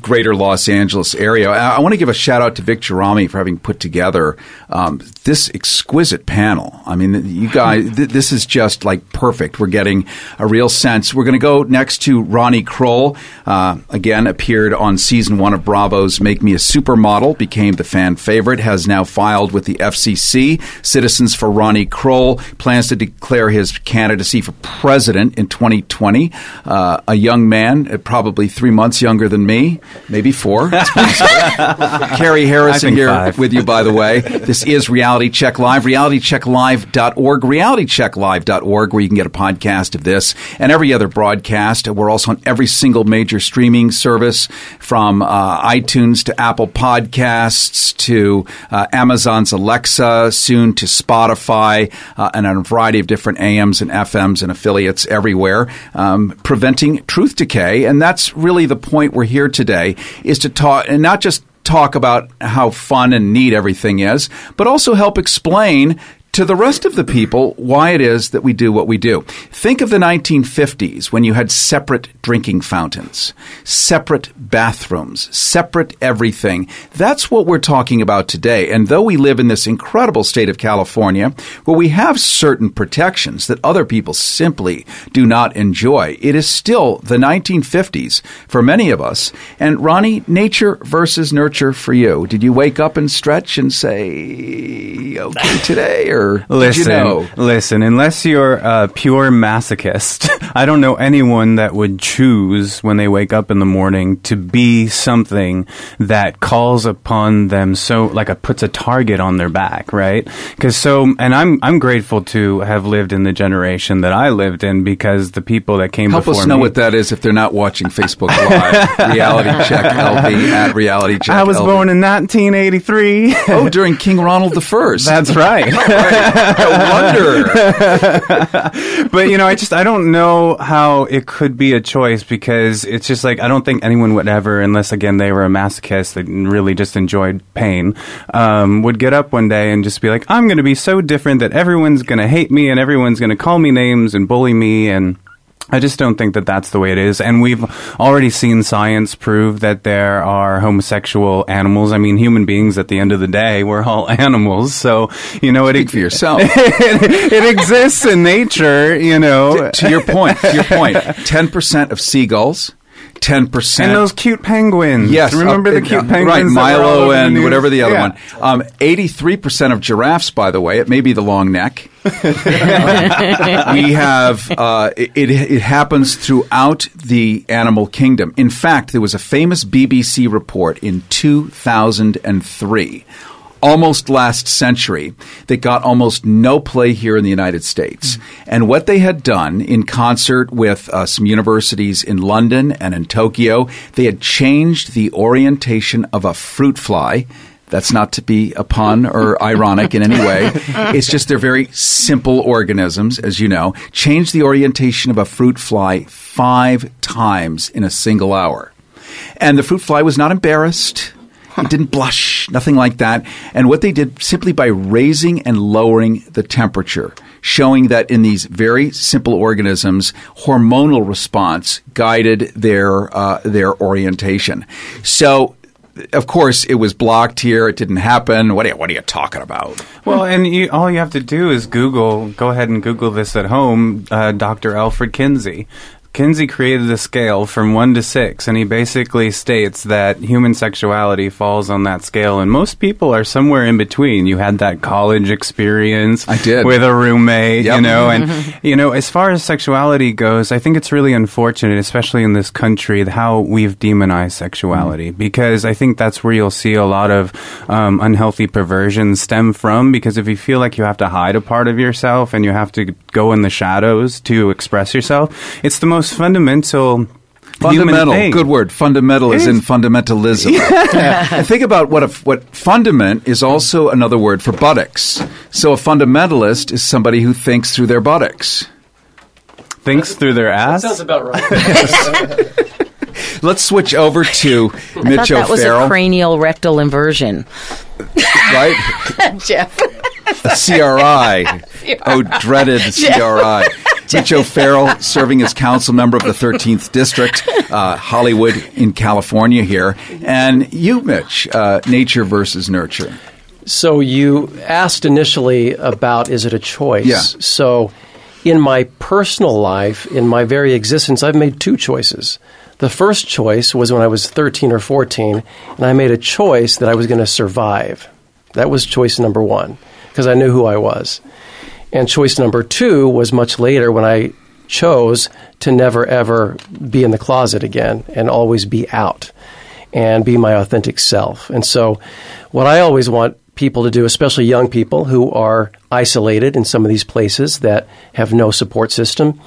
Greater Los Angeles area. I, I want to give a shout out to Vic Gerami for having put together um, this exquisite panel. I mean, you guys, (laughs) th- this is just like perfect. We're getting a real sense. We're going to go next to Ronnie Kroell. Uh, again, appeared on season one of Bravo's Make Me a Supermodel, became the fan favorite, has now filed with the FCC. Citizens for Ronnie Kroell plans to declare his candidacy for president in 2020. Uh, a young man, uh, probably three months younger than me, maybe four. (laughs) Carrie Harrison here five. with you, by the way. This is Reality Check Live, realitychecklive.org, realitychecklive.org, where you can get a podcast of this and every other broadcast. We're also on every single major streaming service from uh, iTunes to Apple Podcasts to uh, Amazon's Alexa, soon to Spotify, uh, and on a variety of different AMs and FMs and affiliates everywhere, um, preventing truth decay. And that's really the point we're here today, is to talk, and not just talk about how fun and neat everything is, but also help explain to the rest of the people why it is that we do what we do. Think of the 1950s when you had separate drinking fountains, separate bathrooms, separate everything. That's what we're talking about today. And though we live in this incredible state of California where we have certain protections that other people simply do not enjoy, it is still the 1950s for many of us. And Ronnie, nature versus nurture for you. Did you wake up and stretch and say, okay, today? Or Listen, you know? listen. Unless you're a pure masochist, (laughs) I don't know anyone that would choose when they wake up in the morning to be something that calls upon them so like a puts a target on their back, right? Because so, and I'm I'm grateful to have lived in the generation that I lived in because the people that came Help before us know me, what that is if they're not watching Facebook Live. (laughs) Reality Check LV at Reality Check I was LV. born in 1983. oh, during King Ronald the (laughs) First. That's right. Wonder. (laughs) but you know, I just I don't know how it could be a choice because it's just like I don't think anyone would ever, unless again they were a masochist that really just enjoyed pain, um, would get up one day and just be like, I'm going to be so different that everyone's going to hate me and everyone's going to call me names and bully me and. I just don't think that that's the way it is. And we've already seen science prove that there are homosexual animals. I mean, human beings at the end of the day, we're all (laughs) animals. So, you know, Speak for yourself. it, (laughs) it exists in nature, you know. to your point, to your point, (laughs) 10% of seagulls, 10%. And those cute penguins. Yes. Remember uh, the cute uh, penguins? Right, that were all Milo over the and whatever the other Yeah. one. Um, 83% of giraffes, by the way, it may be the long neck. (laughs) we have, uh, it, it happens throughout the animal kingdom. In fact, there was a famous BBC report in 2003 almost last century that got almost no play here in the United States. And what they had done in concert with uh, some universities in London and in Tokyo, they had changed the orientation of a fruit fly. That's not to be a pun or (laughs) ironic in any way. It's just they're very simple organisms, as you know. Changed the orientation of a fruit fly five times in a single hour. And the fruit fly was not embarrassed. Didn't blush, nothing like that. And what they did simply by raising and lowering the temperature, showing that in these very simple organisms, hormonal response guided their uh, their orientation. So. Of course, it was blocked here. It didn't happen. What are you, what are you talking about? Well, and you, all you have to do is Google. Go ahead and Google this at home. Uh, Dr. Alfred Kinsey. Kinsey created a scale from one to six, and he basically states that human sexuality falls on that scale, and most people are somewhere in between. You had that college experience, I did. with a roommate, Yep. you know, and (laughs) you know, as far as sexuality goes, I think it's really unfortunate, especially in this country, how we've demonized sexuality because I think that's where you'll see a lot of um, unhealthy perversions stem from. Because if you feel like you have to hide a part of yourself and you have to go in the shadows to express yourself, it's the most fundamental. human Fundamental, thing. good word. Fundamental It is in is. fundamentalism. (laughs) And think about what a, what fundament is also another word for buttocks. So a fundamentalist is somebody who thinks through their buttocks. Thinks through their ass. Sounds about right. (laughs) Let's switch over to I Mitch thought that was a cranial rectal inversion. right? (laughs) Jeff. A CRI. Oh, dreaded CRI. Mitch O'Farrell, (laughs) serving as council member of the 13th District, uh, Hollywood in California here. And you, Mitch, uh, nature versus nurture. So you asked initially about is it a choice? Yeah. So in my personal life, in my very existence, I've made two choices. The first choice was when I was 13 or 14, and I made a choice that I was going to survive. That was choice number one, because I knew who I was. And choice number two was much later when I chose to never ever be in the closet again and always be out and be my authentic self. And so, what I always want people to do, especially young people who are isolated in some of these places that have no support system,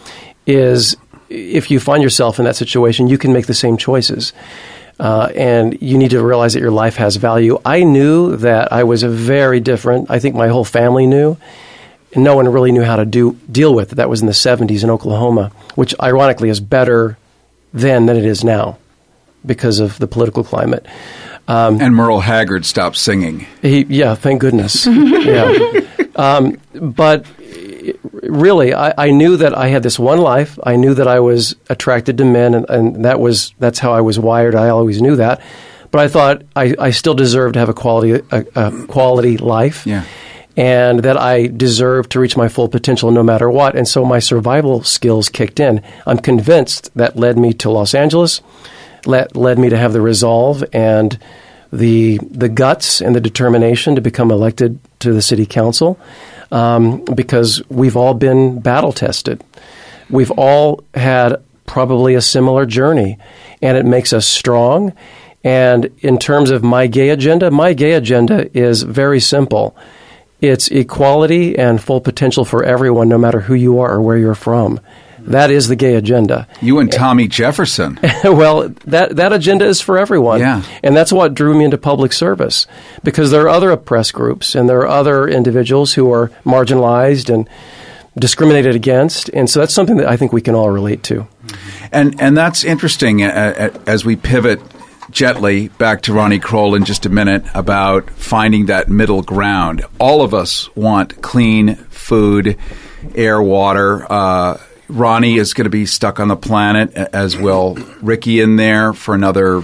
is if you find yourself in that situation, you can make the same choices. Uh, and you need to realize that your life has value. I knew that I was very different. I think my whole family knew. And no one really knew how to do deal with it. That was in the 70s in Oklahoma, which ironically is better then than it is now because of the political climate. Um, and Merle Haggard stopped singing. He, yeah, thank goodness. (laughs) yeah. Um, but really, I, I knew that I had this one life. I knew that I was attracted to men, and, and that was that's how I was wired. I always knew that. But I thought I, I still deserved to have a quality a, a quality life. Yeah. And that I deserve to reach my full potential no matter what. And so my survival skills kicked in. I'm convinced that led me to Los Angeles, led, led me to have the resolve and the the guts and the determination to become elected to the city council um, because we've all been battle tested. We've all had probably a similar journey, and it makes us strong. And in terms of my gay agenda, my gay agenda is very simple. It's equality and full potential for everyone, no matter who you are or where you're from. That is the gay agenda. You and Tommy Jefferson. (laughs) well, that that agenda is for everyone. Yeah. And that's what drew me into public service because there are other oppressed groups and there are other individuals who are marginalized and discriminated against, and so that's something that I think we can all relate to. And and that's interesting uh, uh, as we pivot gently back to Ronnie Kroell in just a minute about finding that middle ground. All of us want clean food, air, water. Uh, Ronnie is going to be stuck on the planet, as will Ricky in there for another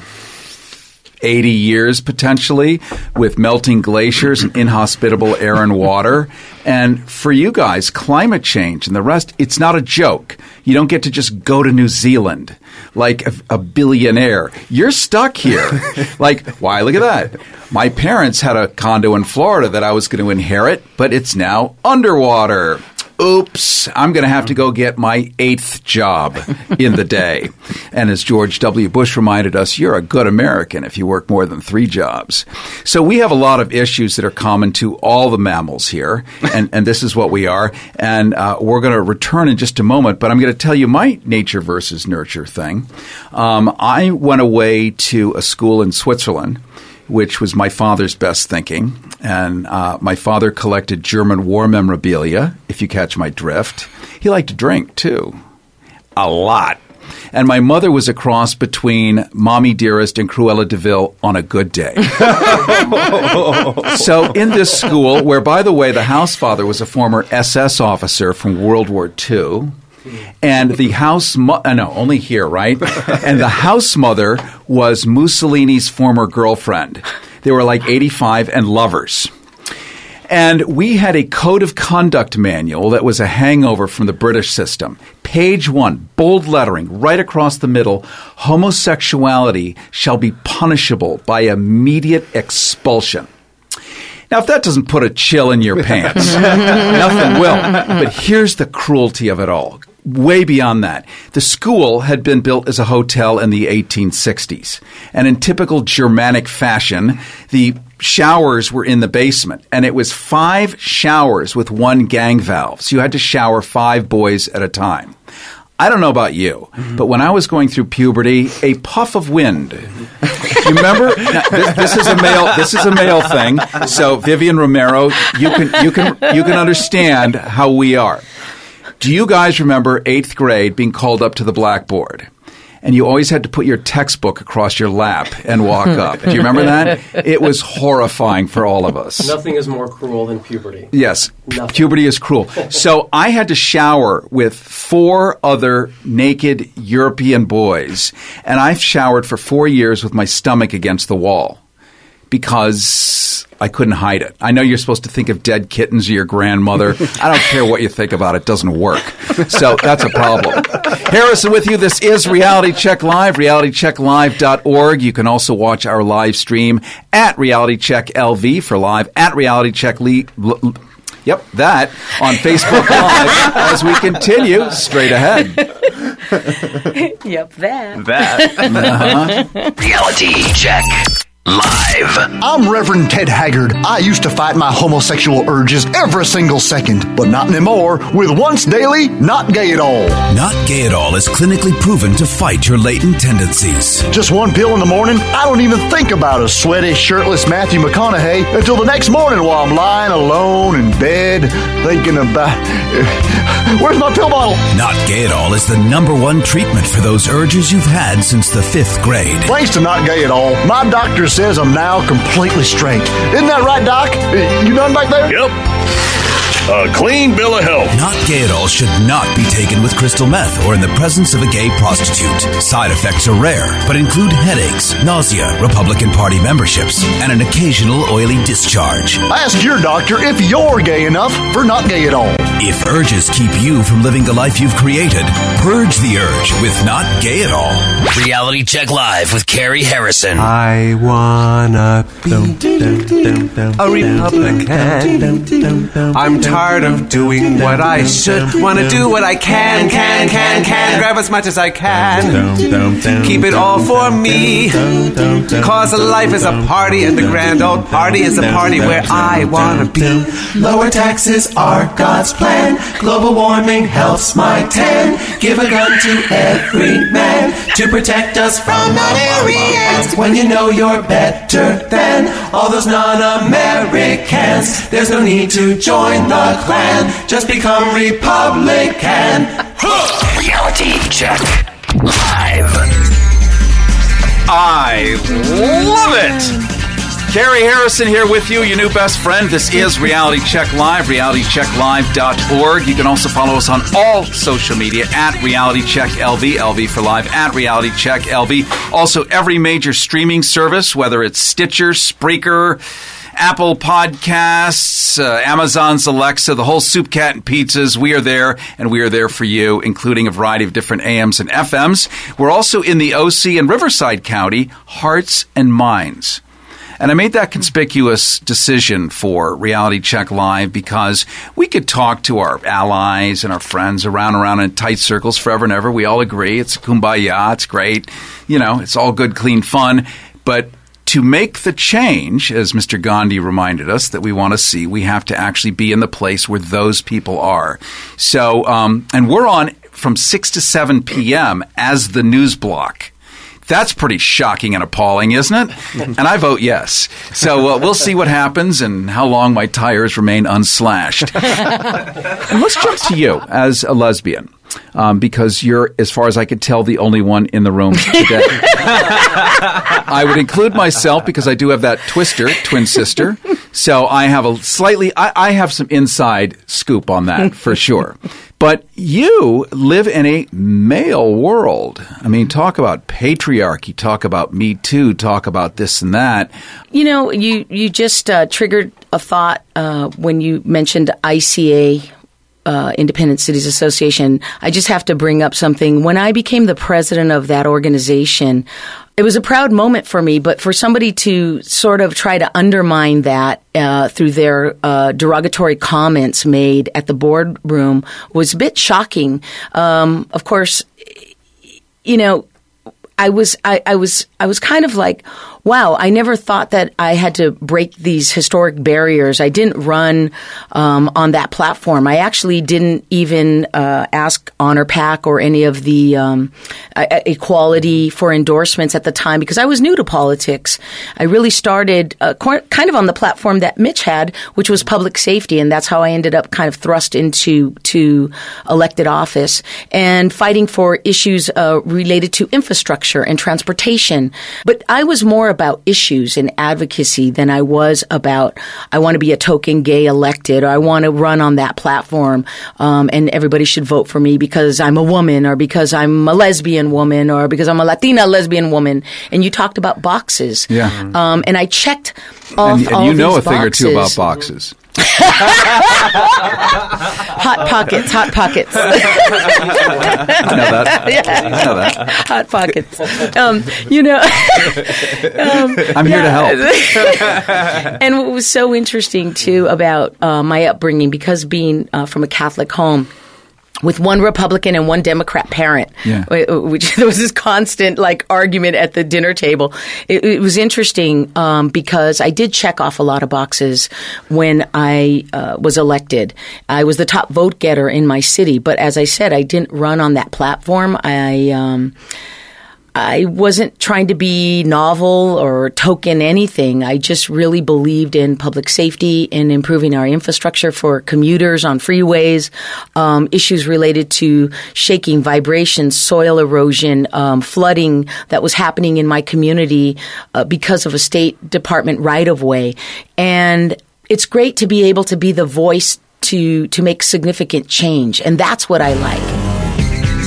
80 years potentially with melting glaciers and inhospitable air and water. And for you guys, climate change and the rest, it's not a joke. You don't get to just go to New Zealand like a, a billionaire. You're stuck here. (laughs) like, why? Look at that. My parents had a condo in Florida that I was going to inherit, but it's now underwater. Oops, I'm going to have to go get my eighth job in the day. And as George W. Bush reminded us, you're a good American if you work more than three jobs. So we have a lot of issues that are common to all the mammals here, and, and this is what we are. And uh, we're going to return in just a moment, but I'm going to tell you my nature versus nurture thing. Um, I went away to a school in Switzerland which was my father's best thinking. And uh, my father collected German war memorabilia, if you catch my drift. He liked to drink, too. A lot. And my mother was a cross between Mommy Dearest and Cruella de Vil on a good day. (laughs) so, in this school, where, by the way, the house father was a former SS officer from World War II, and the house mo- uh, no only here right (laughs) and the house mother was mussolini's former girlfriend they were like 85 and lovers and we had a code of conduct manual that was a hangover from the British system. Page one, bold lettering, right across the middle homosexuality shall be punishable by immediate expulsion. Now, if that doesn't put a chill in your pants, (laughs) nothing will. But here's the cruelty of it all. Way beyond that. The school had been built as a hotel in the 1860s. And in typical Germanic fashion, the showers were in the basement. And it was five showers with one gang valve. So you had to shower five boys at a time. I don't know about you, but when I was going through puberty, a puff of wind. You remember? Now, this, this is a male. This is a male thing. So Vivian Romero, you can you can you can understand how we are. Do you guys remember eighth grade being called up to the blackboard? And you always had to put your textbook across your lap and walk hmm. up. Do you remember that? (laughs) It was horrifying for all of us. Nothing is more cruel than puberty. Yes, p- puberty is cruel. (laughs) So I had to shower with four other naked European boys, and I've showered for four years with my stomach against the wall because I couldn't hide it. I know you're supposed to think of dead kittens or your grandmother. (laughs) I don't care what you think about it; it doesn't work. So that's a problem. Harrison with you. This is Reality Check Live, realitychecklive.org. You can also watch our live stream at Reality Check LV for live at Reality Check Le- L- L- Yep, that on Facebook Live (laughs) as we continue straight ahead. (laughs) yep, that. That. Uh-huh. Reality check. Live. I'm Reverend Ted Haggard. I used to fight my homosexual urges every single second, but not anymore with Once Daily Not Gay at All. Not Gay at All is clinically proven to fight your latent tendencies. Just one pill in the morning, I don't even think about a sweaty, shirtless Matthew McConaughey until the next morning while I'm lying alone in bed thinking about. (laughs) Where's my pill bottle? Not Gay at All is the number one treatment for those urges you've had since the fifth grade. Thanks to Not Gay at All, my doctor says I'm now completely straight. Isn't that right, Doc? You done back there? Yep. A clean bill of health. Not Gay at All should not be taken with crystal meth or in the presence of a gay prostitute. Side effects are rare, but include headaches, nausea, Republican Party memberships, and an occasional oily discharge. Ask your doctor if you're gay enough for Not Gay at All. If urges keep you from living the life you've created, purge the urge with Not Gay at All. Reality Check Live with Carrie Harrison. I wanna be a Republican. I'm tired of doing what I should. Wanna do what I can, can, can, can. Grab as much as I can. Keep it all for me. Cause life is a party and the grand old party is a party where I wanna be. Lower taxes are God's plan. Global warming helps my tan. Give a gun to every man to protect us from non-Aryans. When you know you're better than all those non-Americans, there's no need to join the Klan. Just become Republican. Reality check. Live. I love it. Carrie Harrison here with you, your new best friend. This is Reality Check Live, realitychecklive.org. You can also follow us on all social media at Reality Check LV, LV for live, at Reality Check LV. Also, every major streaming service, whether it's Stitcher, Spreaker, Apple Podcasts, uh, Amazon's Alexa, the whole soup, cat, and pizzas. We are there, and we are there for you, including a variety of different AMs and FMs. We're also in the OC and Riverside County, Hearts and Minds. And I made that conspicuous decision for Reality Check Live because we could talk to our allies and our friends around around in tight circles forever and ever. We all agree it's kumbaya, it's great, you know, it's all good, clean fun. But to make the change, as Mr. Gandhi reminded us that we want to see, we have to actually be in the place where those people are. So, um, and we're on from 6 to 7 p.m. as the news block. That's pretty shocking and appalling, isn't it? (laughs) and I vote yes. So uh, we'll see what happens and how long my tires remain unslashed. (laughs) and let's jump to you as a lesbian. Um, because you're, as far as I could tell, the only one in the room today. (laughs) I would include myself because I do have that twister, twin sister. So I have a slightly, I, I have some inside scoop on that for (laughs) sure. But you live in a male world. I mean, talk about patriarchy, talk about Me Too, talk about this and that. You know, you you just uh, triggered a thought uh, when you mentioned ICA. Uh, Independent Cities Association. I just have to bring up something. When I became the president of that organization, it was a proud moment for me, but for somebody to sort of try to undermine that uh, through their uh, derogatory comments made at the boardroom was a bit shocking. Um, of course, you know, I was I, I was I was kind of like, wow, I never thought that I had to break these historic barriers. I didn't run um, on that platform. I actually didn't even uh, ask Honor PAC or any of the um, equality for endorsements at the time because I was new to politics. I really started uh, kind of on the platform that Mitch had, which was public safety, and that's how I ended up kind of thrust into to elected office and fighting for issues uh, related to infrastructure and transportation. But I was more about issues and advocacy than I was about I want to be a token gay elected or I want to run on that platform um, and everybody should vote for me because I'm a woman or because I'm a lesbian woman or because I'm a Latina lesbian woman. And you talked about boxes. Yeah. Um, and I checked off and, and all you know a these thing or two boxes. about boxes. Hot pockets, hot pockets. I know that. (laughs) Yeah. I know that. Hot pockets. Um, you know, (laughs) um, I'm here to help. (laughs) and what was so interesting too about uh, my upbringing, because being uh, from a Catholic home. With one Republican and one Democrat parent, Yeah. which (laughs) there was this constant like argument at the dinner table. It, it was interesting um, because I did check off a lot of boxes when I uh, was elected. I was the top vote getter in my city, but as I said, I didn't run on that platform. I um, I wasn't trying to be novel or token anything. I just really believed in public safety, and improving our infrastructure for commuters on freeways, um, issues related to shaking, vibrations, soil erosion, um, flooding that was happening in my community uh, because of a state department right of way. And it's great to be able to be the voice to to make significant change, and that's what I like.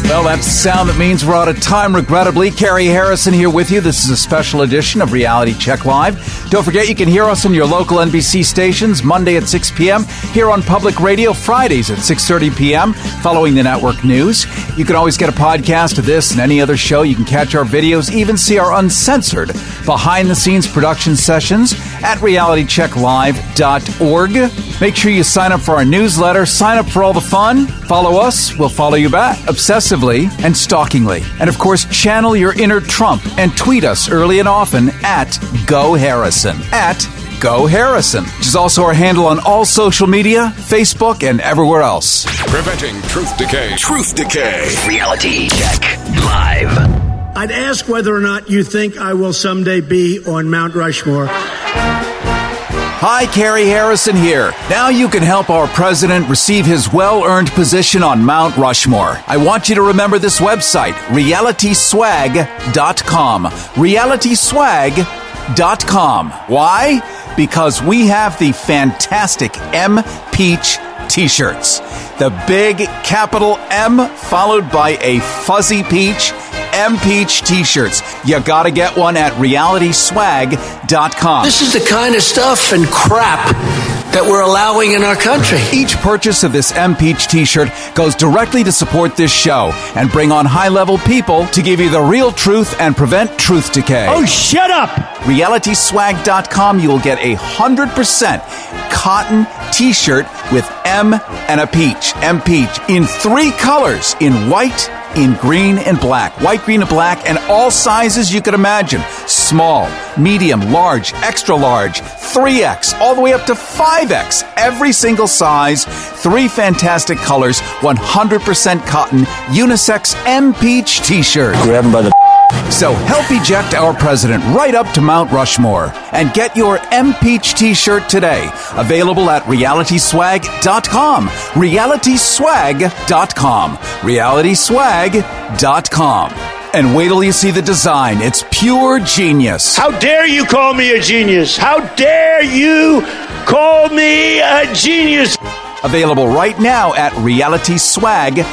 Well, that's the sound that means we're out of time, regrettably. Carrie Harrison here with you. This is a special edition of Reality Check Live. Don't forget you can hear us on your local NBC stations Monday at 6 p.m., here on Public Radio Fridays at 6.30 p.m., following the network news. You can always get a podcast of this and any other show. You can catch our videos, even see our uncensored behind-the-scenes production sessions at realitychecklive.org. Make sure you sign up for our newsletter, sign up for all the fun, follow us, we'll follow you back obsessively and stalkingly. And of course, channel your inner Trump and tweet us early and often at Go Harrison. At Go Harrison, which is also our handle on all social media, Facebook, and everywhere else. Preventing truth decay. Truth Decay. Reality Check Live. I'd ask whether or not you think I will someday be on Mount Rushmore. Hi, Carrie Harrison here. Now you can help our president receive his well earned position on Mount Rushmore. I want you to remember this website, realityswag.com. Realityswag.com. Why? Because we have the fantastic M Peach t shirts. The big capital M followed by a fuzzy peach. M Peach t shirts. You gotta get one at realityswag.com. This is the kind of stuff and crap that we're allowing in our country. Each purchase of this M Peach t shirt goes directly to support this show and bring on high level people to give you the real truth and prevent truth decay. Oh, shut up! RealitySwag.com, you will get a 100% cotton t shirt with M and a peach. M Peach in three colors in white, in green and black. White, green, and black, and all sizes you could imagine small, medium, large, extra large, 3X, all the way up to 5X. Every single size, three fantastic colors, 100% cotton, unisex M Peach t shirt. Grab him by the. So help eject our president right up to Mount Rushmore and get your M t shirt today. Available at realityswag.com. Realityswag.com. Realityswag.com. And wait till you see the design. It's pure genius. How dare you call me a genius? How dare you call me a genius? Available right now at realityswag.com.